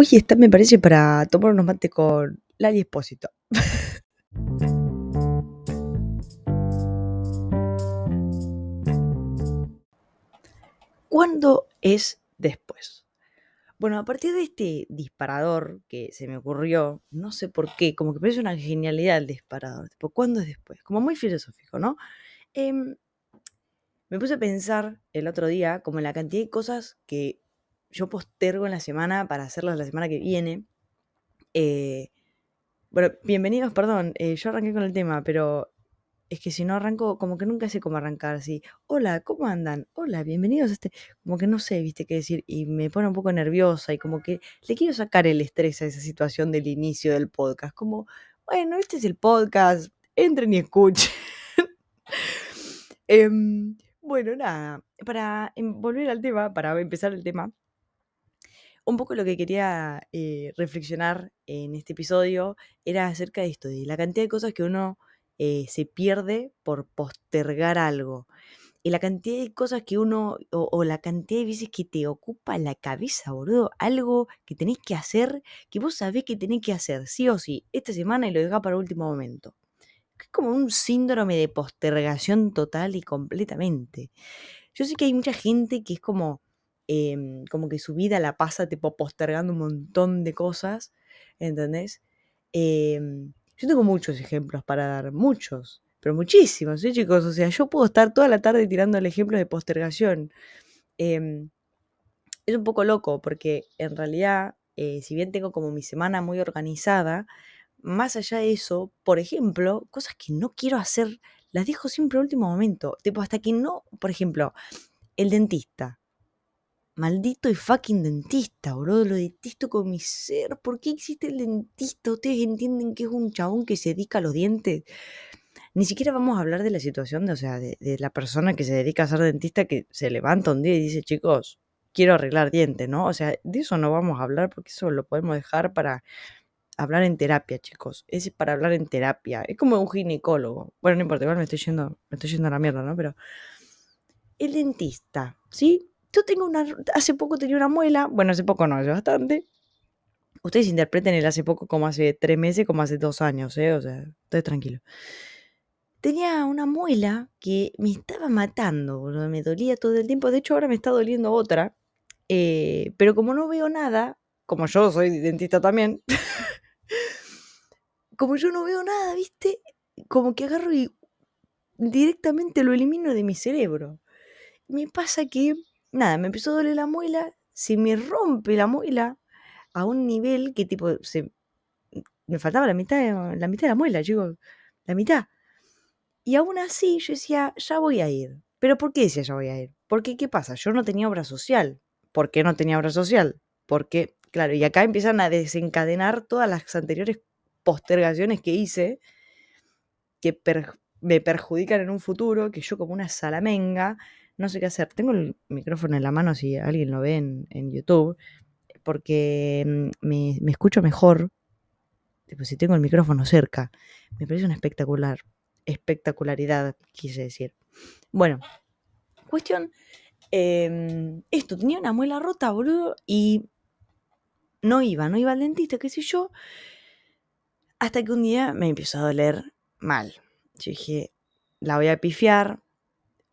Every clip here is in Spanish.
Oye, esta me parece para tomar unos mates con Lali Espósito. ¿Cuándo es después? Bueno, a partir de este disparador que se me ocurrió, no sé por qué, como que parece una genialidad el disparador. ¿cuándo es después? Como muy filosófico, ¿no? Em, me puse a pensar el otro día como en la cantidad de cosas que yo postergo en la semana para hacerlas la semana que viene. Eh, bueno, bienvenidos, perdón, eh, yo arranqué con el tema, pero es que si no arranco, como que nunca sé cómo arrancar así. Hola, ¿cómo andan? Hola, bienvenidos a este. Como que no sé, viste qué decir, y me pone un poco nerviosa y como que le quiero sacar el estrés a esa situación del inicio del podcast. Como, bueno, este es el podcast, entren y escuchen. Em, bueno, nada, para em, volver al tema, para empezar el tema, un poco lo que quería eh, reflexionar en este episodio era acerca de esto, de la cantidad de cosas que uno eh, se pierde por postergar algo. Y la cantidad de cosas que uno, o, la cantidad de veces que te ocupa la cabeza, boludo. Algo que tenés que hacer, que vos sabés que tenés que hacer, sí o sí, esta semana y lo dejás para último momento. Es como un síndrome de postergación total y completamente. Yo sé que hay mucha gente que es como, Em, como que su vida la pasa tipo postergando un montón de cosas, ¿entendés? Em, yo tengo muchos ejemplos para dar, muchos, pero muchísimos, ¿sí, chicos? O sea, yo puedo estar toda la tarde tirando el ejemplo de postergación. Em, es un poco loco porque en realidad, eh, si bien tengo como mi semana muy organizada, más allá de eso, por ejemplo, cosas que no quiero hacer, las dejo siempre al último momento. Tipo, hasta que no, por ejemplo, el dentista. Maldito y fucking dentista, bro. Lo detesto con mi ser. ¿Por qué existe el dentista? ¿Ustedes entienden que es un chabón que se dedica a los dientes? Ni siquiera vamos a hablar de la situación de, o sea, de, la persona que se dedica a ser dentista que se levanta un día y dice, chicos, quiero arreglar dientes, ¿no? O sea, de eso no vamos a hablar porque eso lo podemos dejar para hablar en terapia, chicos. Es para hablar en terapia. Es como un ginecólogo. Bueno, no importa, igual me estoy yendo, me estoy yendo a la mierda, ¿no? Pero el dentista, ¿sí? Yo tengo una. Hace poco tenía una muela. Bueno, hace poco no, hace bastante. Ustedes interpreten el hace poco como hace tres meses, como hace dos años, ¿eh? O sea, estoy tranquilo. Tenía una muela que me estaba matando, me dolía todo el tiempo. De hecho, ahora me está doliendo otra. Eh, pero como no veo nada, como yo soy dentista también, como yo no veo nada, ¿viste? Como que agarro y directamente lo elimino de mi cerebro. Me pasa que nada, me empezó a doler la muela, se me rompe la muela a un nivel que tipo, se, me faltaba la mitad, de, la mitad de la muela, chicos, la mitad. Y aún así yo decía, ya voy a ir. ¿Pero por qué decía ya voy a ir? Porque, ¿qué pasa? Yo no tenía obra social. ¿Por qué no tenía obra social? Porque, claro, y acá empiezan a desencadenar todas las anteriores postergaciones que hice que me perjudican en un futuro, que yo como una salamenga no sé qué hacer. Tengo el micrófono en la mano si alguien lo ve en, YouTube, porque mm, me, escucho mejor, tipo, si tengo el micrófono cerca. Me parece una espectacular, espectacularidad, quise decir. Bueno, cuestión, em, esto, tenía una muela rota, boludo, y no iba, no iba al dentista, qué sé yo, hasta que un día me empezó a doler mal. Yo dije, la voy a pifiar,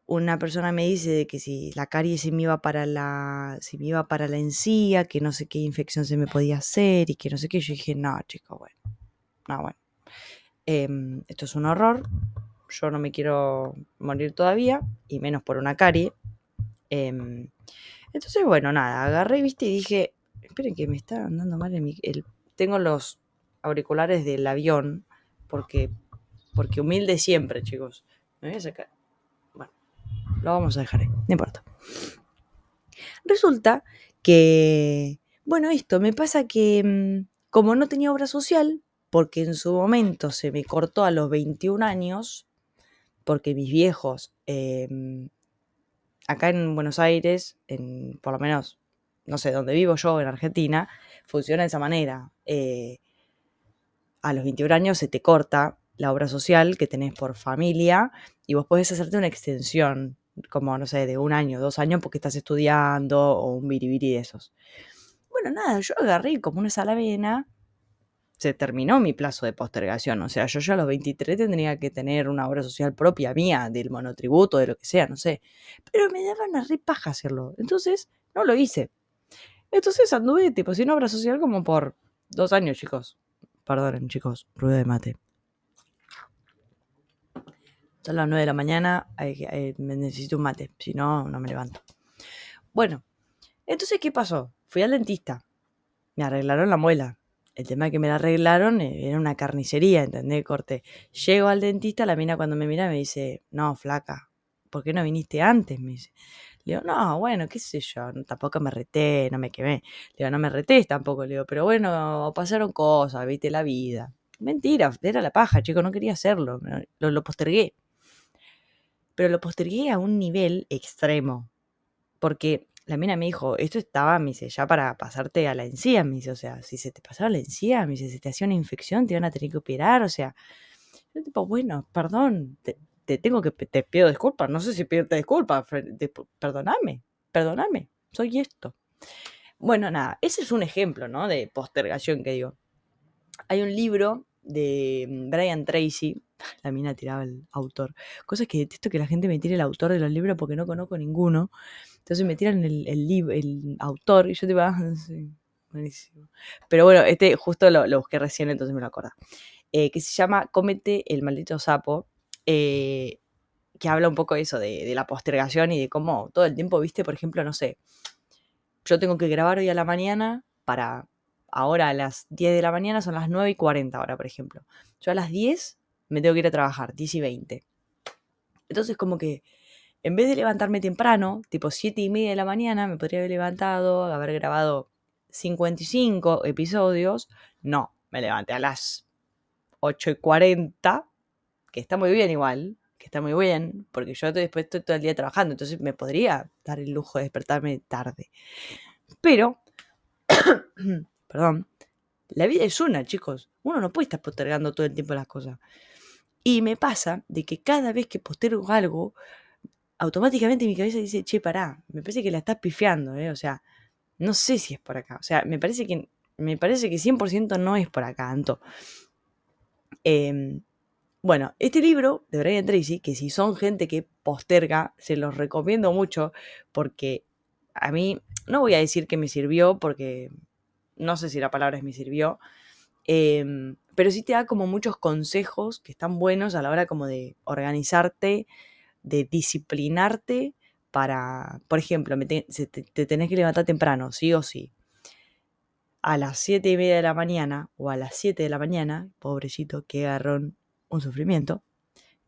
una persona me dice de que si la caries se me iba para la, si me iba para la encía, que no sé qué infección se me podía hacer y que no sé qué. Yo dije, no, chico, bueno, no, bueno. Em, esto es un horror. Yo no me quiero morir todavía, y menos por una carie. Em, entonces, bueno, nada, agarré, viste, y dije, esperen que me está andando mal el, tengo los auriculares del avión, porque, porque humilde siempre, chicos. Me voy a sacar lo vamos a dejar ahí, no importa. Resulta que, bueno, esto me pasa que mm, como no tenía obra social, porque en su momento se me cortó a los 21 años, porque mis viejos, em, acá en Buenos Aires, en, por lo menos, no sé, donde vivo yo, en Argentina, funciona de esa manera. Eh, a los 21 años se te corta la obra social que tenés por familia y vos podés hacerte una extensión como, no sé, de un año, dos años porque estás estudiando o un biribiri de esos. Bueno, nada, yo agarré como una salavena. Se terminó mi plazo de postergación. O sea, yo ya a los 23 tendría que tener una obra social propia mía, del monotributo, de lo que sea, no sé. Pero me daba una re paja hacerlo. Entonces, no lo hice. Entonces anduve tipo sin obra social como por dos años, chicos. Perdonen, chicos, ruido de mate. Son las 9 de la mañana, eh, me necesito un mate, si no, no me levanto. Bueno, entonces, ¿qué pasó? Fui al dentista, me arreglaron la muela. El tema que me la arreglaron eh, era una carnicería, ¿entendés? Corte. Llego al dentista, la mina cuando me mira me dice, no, flaca, ¿por qué no viniste antes? Me dice. Le digo, no, bueno, qué sé yo, tampoco me reté, no me quemé. Le digo, no me reté tampoco, le digo, pero bueno, pasaron cosas, viste la vida. Mentira, era la paja, chico, no quería hacerlo, lo, lo postergué pero lo postergué a un nivel extremo. Porque la mina me dijo, esto estaba, me dice, ya para pasarte a la encía, me dice, o sea, si se te pasaba la encía, me dice, si te hacía una infección, te iban a tener que operar, o sea, yo tipo, bueno, perdón, te, tengo que, te pido disculpas, no sé si pedirte disculpas, perdóname, perdóname, soy esto. Bueno, nada, ese es un ejemplo, ¿no? De postergación que digo. Hay un libro de mm, Brian Tracy, la mina tiraba el autor, cosas que detesto que la gente me tire el autor de los libros porque no conozco ninguno, entonces me tiran el, el, el autor y yo te digo, ah, buenísimo. Pero bueno, este justo lo, busqué recién, entonces me lo acuerdo. Eh, que se llama Cómete el maldito sapo, eh, que habla un poco eso, de la postergación y de cómo todo el tiempo, viste, por ejemplo, no sé, yo tengo que grabar hoy a la mañana para ahora a las 10 de la mañana son las 9 y 40 ahora, por ejemplo. Yo a las 10 me tengo que ir a trabajar, 10 y 20. Entonces como que en vez de levantarme temprano, tipo 7 y media de la mañana, me podría haber levantado, haber grabado 55 episodios. No, me levanté a las 8 y 40, que está muy bien igual, que está muy bien, porque yo después estoy todo el día trabajando, entonces me podría dar el lujo de despertarme tarde. Pero perdón, la vida es una, chicos. Uno no puede estar postergando todo el tiempo las cosas. Y me pasa de que cada vez que postergo algo, automáticamente mi cabeza dice, che, pará, me parece que la estás pifiando, ¿eh? O sea, no sé si es por acá. O sea, me parece que, me parece que 100% no es por acá. Em, bueno, este libro de Brian Tracy, que si son gente que posterga, se los recomiendo mucho porque a mí, no voy a decir que me sirvió porque no sé si la palabra es me sirvió, em, pero sí te da como muchos consejos que están buenos a la hora como de organizarte, de disciplinarte para, por ejemplo, te, te, tenés que levantar temprano, sí o sí. A las 7 y media de la mañana o a las 7 de la mañana, pobrecito, que agarrón un sufrimiento.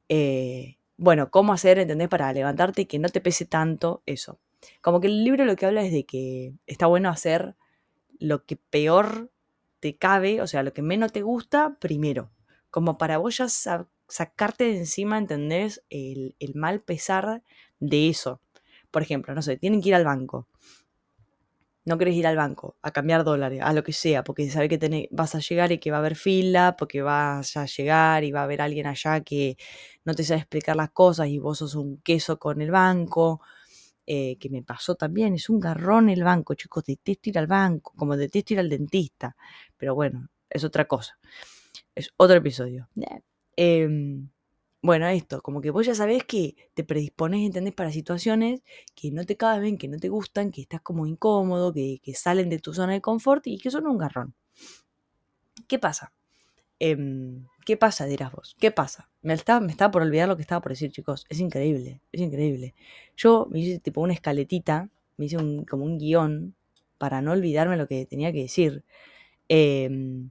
Eh, bueno, ¿cómo hacer, entendés, para levantarte y que no te pese tanto eso? Como que el libro lo que habla es de que está bueno hacer lo que peor te cabe, o sea, lo que menos te gusta, primero. Como para vos ya sacarte de encima, ¿entendés? El, mal pesar de eso. Por ejemplo, no sé, tienen que ir al banco. No querés ir al banco a cambiar dólares, a lo que sea, porque sabes que vas a llegar y que va a haber fila, porque vas a llegar y va a haber alguien allá que no te sabe explicar las cosas y vos sos un queso con el banco, eh, que me pasó también, es un garrón el banco, chicos, detesto ir al banco, como detesto ir al dentista, pero bueno, es otra cosa, es otro episodio. Em, bueno, esto, como que vos ya sabés que te predispones, ¿entendés? Para situaciones que no te caben, que no te gustan, que estás como incómodo, que, que salen de tu zona de confort y que son un garrón. ¿Qué pasa? Em, ¿Qué pasa? Dirás vos. ¿Qué pasa? Me estaba, me por olvidar lo que estaba por decir, chicos. Es increíble, es increíble. Yo me hice tipo una escaletita, me hice un, como un guion para no olvidarme lo que tenía que decir. Em,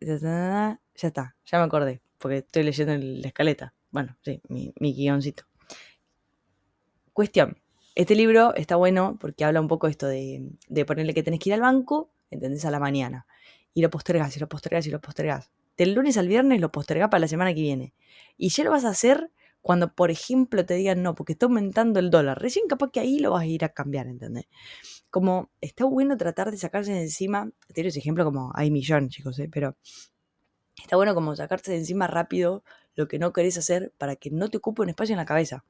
ya está, ya me acordé, porque estoy leyendo la escaleta. Bueno, sí, mi, mi guioncito. Cuestión. Este libro está bueno porque habla un poco esto de, de ponerle que tenés que ir al banco, ¿entendés? A la mañana y lo postergas y lo postergas y lo postergas. Del lunes al viernes lo postergas para la semana que viene. Y ya lo vas a hacer cuando, por ejemplo, te digan no, porque está aumentando el dólar. Recién capaz que ahí lo vas a ir a cambiar, ¿entendés? Como está bueno tratar de sacarse de encima, te ese ejemplo como hay millones, chicos, ¿eh? pero está bueno como sacarse de encima rápido lo que no querés hacer para que no te ocupe un espacio en la cabeza.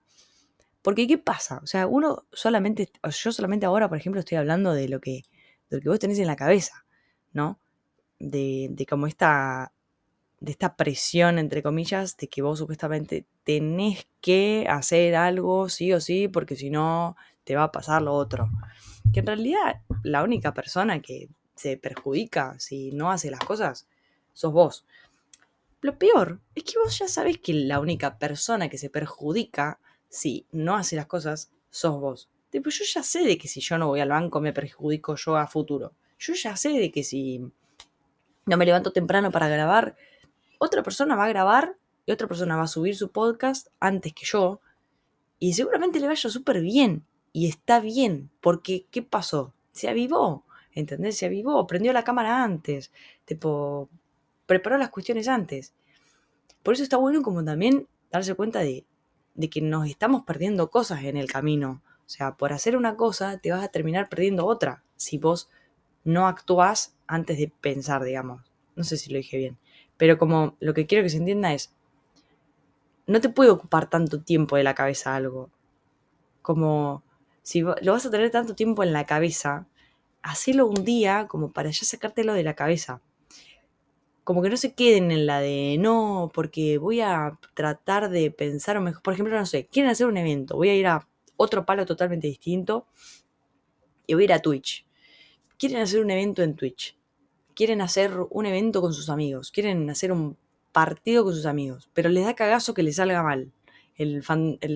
Porque ¿qué pasa? O sea, uno solamente, yo solamente ahora, por ejemplo, estoy hablando de lo que, de lo que vos tenés en la cabeza, ¿no? De, de como esta, de esta presión, entre comillas, de que vos supuestamente tenés que hacer algo sí o sí, porque si no te va a pasar lo otro. Que en realidad la única persona que se perjudica si no hace las cosas sos vos. Lo peor es que vos ya sabés que la única persona que se perjudica si no hace las cosas sos vos. Después yo ya sé de que si yo no voy al banco me perjudico yo a futuro. Yo ya sé de que si no me levanto temprano para grabar, otra persona va a grabar y otra persona va a subir su podcast antes que yo y seguramente le vaya súper bien y está bien porque ¿qué pasó? Se avivó, ¿entendés? Se avivó, prendió la cámara antes, tipo, preparó las cuestiones antes. Por eso está bueno como también darse cuenta de, de que nos estamos perdiendo cosas en el camino. O sea, por hacer una cosa te vas a terminar perdiendo otra si vos no actúas antes de pensar, digamos. No sé si lo dije bien. Pero como lo que quiero que se entienda es, no te puede ocupar tanto tiempo de la cabeza algo. Como si lo vas a tener tanto tiempo en la cabeza, hacelo un día como para ya sacártelo de la cabeza. Como que no se queden en la de no, porque voy a tratar de pensar mejor. Por ejemplo, no sé, quieren hacer un evento, voy a ir a otro palo totalmente distinto y voy a ir a Twitch. Quieren hacer un evento en Twitch quieren hacer un evento con sus amigos, quieren hacer un partido con sus amigos, pero les da cagazo que les salga mal. El,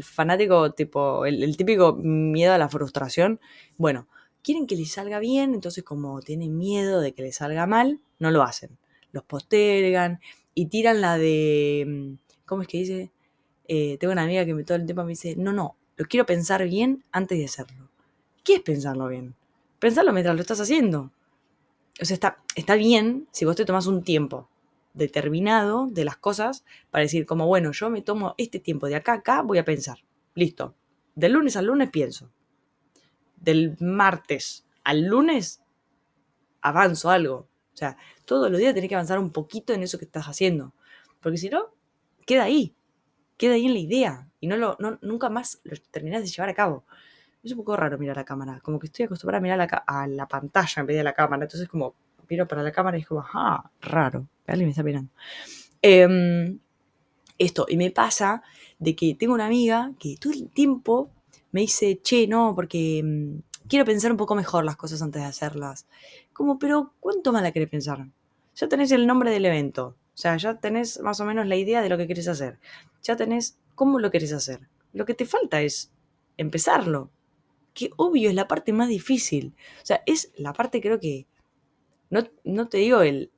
fanático, tipo, el, típico miedo a la frustración. Bueno, quieren que les salga bien, entonces como tienen miedo de que les salga mal, no lo hacen. Los postergan y tiran la de... Mm, ¿Cómo es que dice? Eh, tengo una amiga que me todo el tiempo me dice, no, no, lo quiero pensar bien antes de hacerlo. ¿Qué es pensarlo bien? Pensarlo mientras lo estás haciendo o sea, está, está bien si vos te tomas un tiempo determinado de las cosas para decir como, bueno, yo me tomo este tiempo de acá a acá, voy a pensar. Listo. Del lunes al lunes pienso. Del martes al lunes avanzo algo. O sea, todos los días tenés que avanzar un poquito en eso que estás haciendo. Porque si no, queda ahí. Queda ahí en la idea. Y no lo, no, nunca más lo terminás de llevar a cabo es un poco raro mirar la cámara. Como que estoy acostumbrada a mirar a la pantalla en vez de la cámara. Entonces, como miro para la cámara y es como, ah, raro. Alguien me está mirando. Em, esto, y me pasa de que tengo una amiga que todo el tiempo me dice, che, no, porque mm, quiero pensar un poco mejor las cosas antes de hacerlas. Como, pero ¿cuánto más la querés pensar? Ya tenés el nombre del evento. O sea, ya tenés más o menos la idea de lo que querés hacer. Ya tenés cómo lo querés hacer. Lo que te falta es empezarlo que obvio es la parte más difícil. O sea, es la parte creo que, no, no te digo el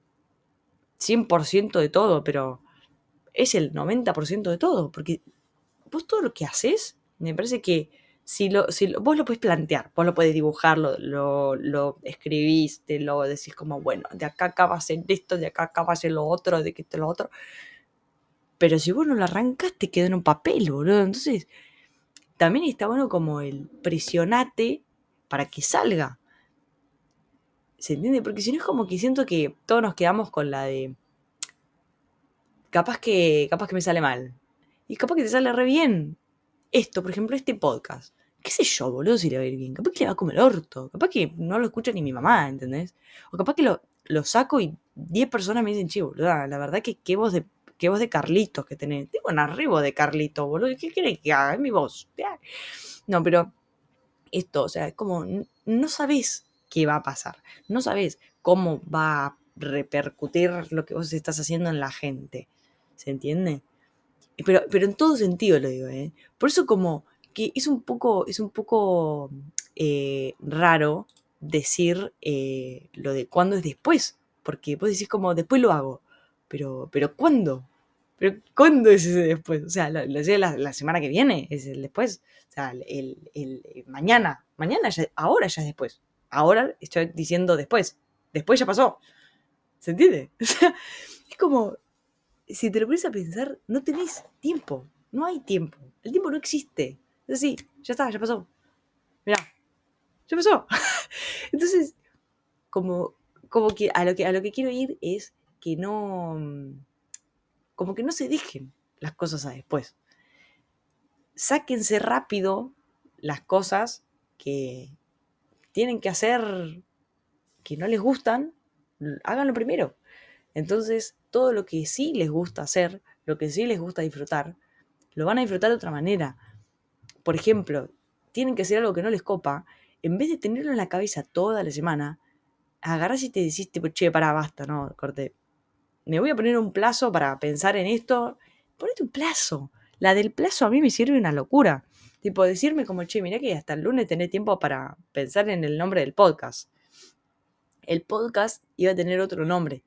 100% de todo, pero es el 90% de todo, porque vos todo lo que haces, me parece que si, lo, si vos lo podés plantear, vos lo podés dibujar, lo, lo, lo, lo decís como, bueno, de acá acá va a ser esto, de acá acá va a ser lo otro, de que esto lo otro. Pero si vos no lo arrancas, te queda en un papel, boludo. Entonces, también está bueno como el presionate para que salga. ¿Se entiende? Porque si no es como que siento que todos nos quedamos con la de. Capaz que. Capaz que me sale mal. Y capaz que te sale re bien. Esto, por ejemplo, este podcast. ¿Qué sé yo, boludo, si le va a ir bien? Capaz que le va a comer el orto. Capaz que no lo escucha ni mi mamá, ¿entendés? O capaz que lo, lo saco y 10 personas me dicen, chivo, boludo, la verdad que qué voz de qué voz de Carlitos que tenés. Tengo un arribo de Carlitos, boludo. ¿Qué querés que haga? Es mi voz. No, pero esto, o sea, es como, no sabes qué va a pasar. No sabes cómo va a repercutir lo que vos estás haciendo en la gente. ¿Se entiende? Pero, pero en todo sentido lo digo, ¿eh? Por eso como que es un poco, es un poco eh, raro decir eh, lo de cuándo es después. Porque vos decís como después lo hago. Pero, pero ¿cuándo? ¿Pero cuándo es ese después? O sea, la, la, semana que viene es el después. O sea, el, el, mañana. Mañana ya, ahora ya es después. Ahora estoy diciendo después. Después ya pasó. ¿Se entiende? O sea, es como, si te lo pones a pensar, no tenés tiempo. No hay tiempo. El tiempo no existe. Es así, ya está, ya pasó. Mirá, ya pasó. Entonces, como, como que a lo que a lo que quiero ir es que no, mm, como que no se dejen las cosas a después. sáquense rápido las cosas que tienen que hacer que no les gustan, háganlo primero. Entonces, todo lo que sí les gusta hacer, lo que sí les gusta disfrutar, lo van a disfrutar de otra manera. Por ejemplo, tienen que hacer algo que no les copa, en vez de tenerlo en la cabeza toda la semana, agarras y te decís, tipo, che, para, basta, no, corte. Me voy a poner un plazo para pensar en esto. Ponete un plazo. La del plazo a mí me sirve una locura. Tipo, decirme como, che, mira que hasta el lunes tenés tiempo para pensar en el nombre del podcast. El podcast iba a tener otro nombre.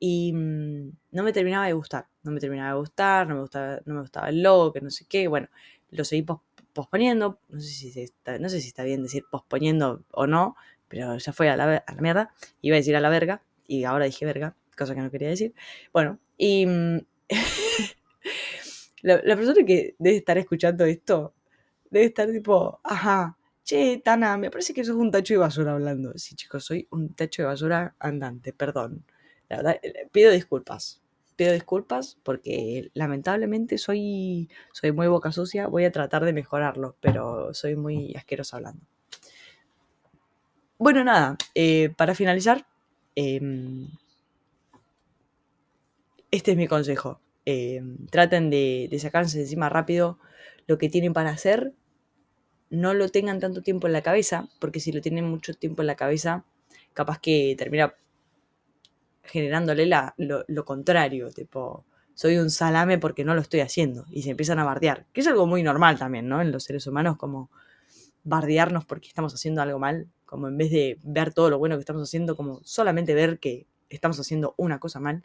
Y mm, no me terminaba de gustar. No me terminaba de gustar, no me gustaba, no me gustaba el logo, que no sé qué. Bueno, lo seguí posponiendo. No sé, si está, no sé si está bien decir posponiendo o no, pero ya fue a la, a la mierda. Iba a decir a la verga, y ahora dije verga, cosa que no quería decir. Bueno, y mm, la, persona que debe estar escuchando esto, debe estar tipo, ajá, che, Tana, me parece que sos un tacho de basura hablando. Sí, chicos, soy un tacho de basura andante, perdón. La verdad, eh, pido disculpas. Pido disculpas porque lamentablemente soy, soy muy boca sucia. Voy a tratar de mejorarlo, pero soy muy asquerosa hablando. Bueno, nada, eh, para finalizar, em, este es mi consejo. Em, traten de, de sacarse de encima rápido lo que tienen para hacer. No lo tengan tanto tiempo en la cabeza, porque si lo tienen mucho tiempo en la cabeza, capaz que termina generándole lo, lo, contrario, tipo, soy un salame porque no lo estoy haciendo, y se empiezan a bardear, que es algo muy normal también, ¿no? En los seres humanos, como bardearnos porque estamos haciendo algo mal, como en vez de ver todo lo bueno que estamos haciendo, como solamente ver que estamos haciendo una cosa mal.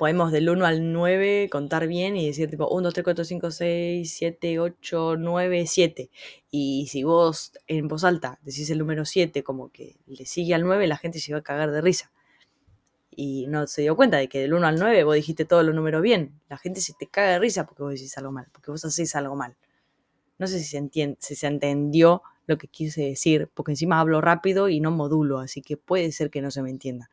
Podemos del 1 al 9 contar bien y decir tipo 1, 2, 3, 4, 5, 6, 7, 8, 9, 7. Y si vos en voz alta decís el número 7 como que le sigue al 9, la gente se va a cagar de risa. Y no se dio cuenta de que del 1 al 9 vos dijiste todos los números bien. La gente se te caga de risa porque vos decís algo mal, porque vos hacés algo mal. No sé si se, entiende, si se entendió lo que quise decir, porque encima hablo rápido y no modulo, así que puede ser que no se me entienda.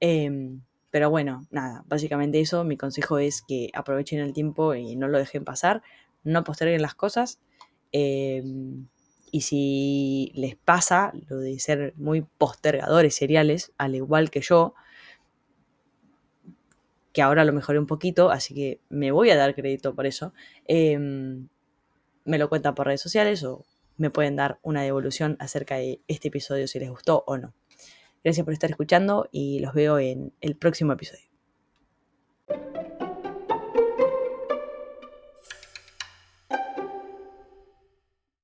Em, pero bueno, nada, básicamente eso, mi consejo es que aprovechen el tiempo y no lo dejen pasar, no posterguen las cosas. Em, y si les pasa lo de ser muy postergadores seriales, al igual que yo, que ahora lo mejoré un poquito, así que me voy a dar crédito por eso, em, me lo cuentan por redes sociales o me pueden dar una devolución acerca de este episodio si les gustó o no. Gracias por estar escuchando y los veo en el próximo episodio.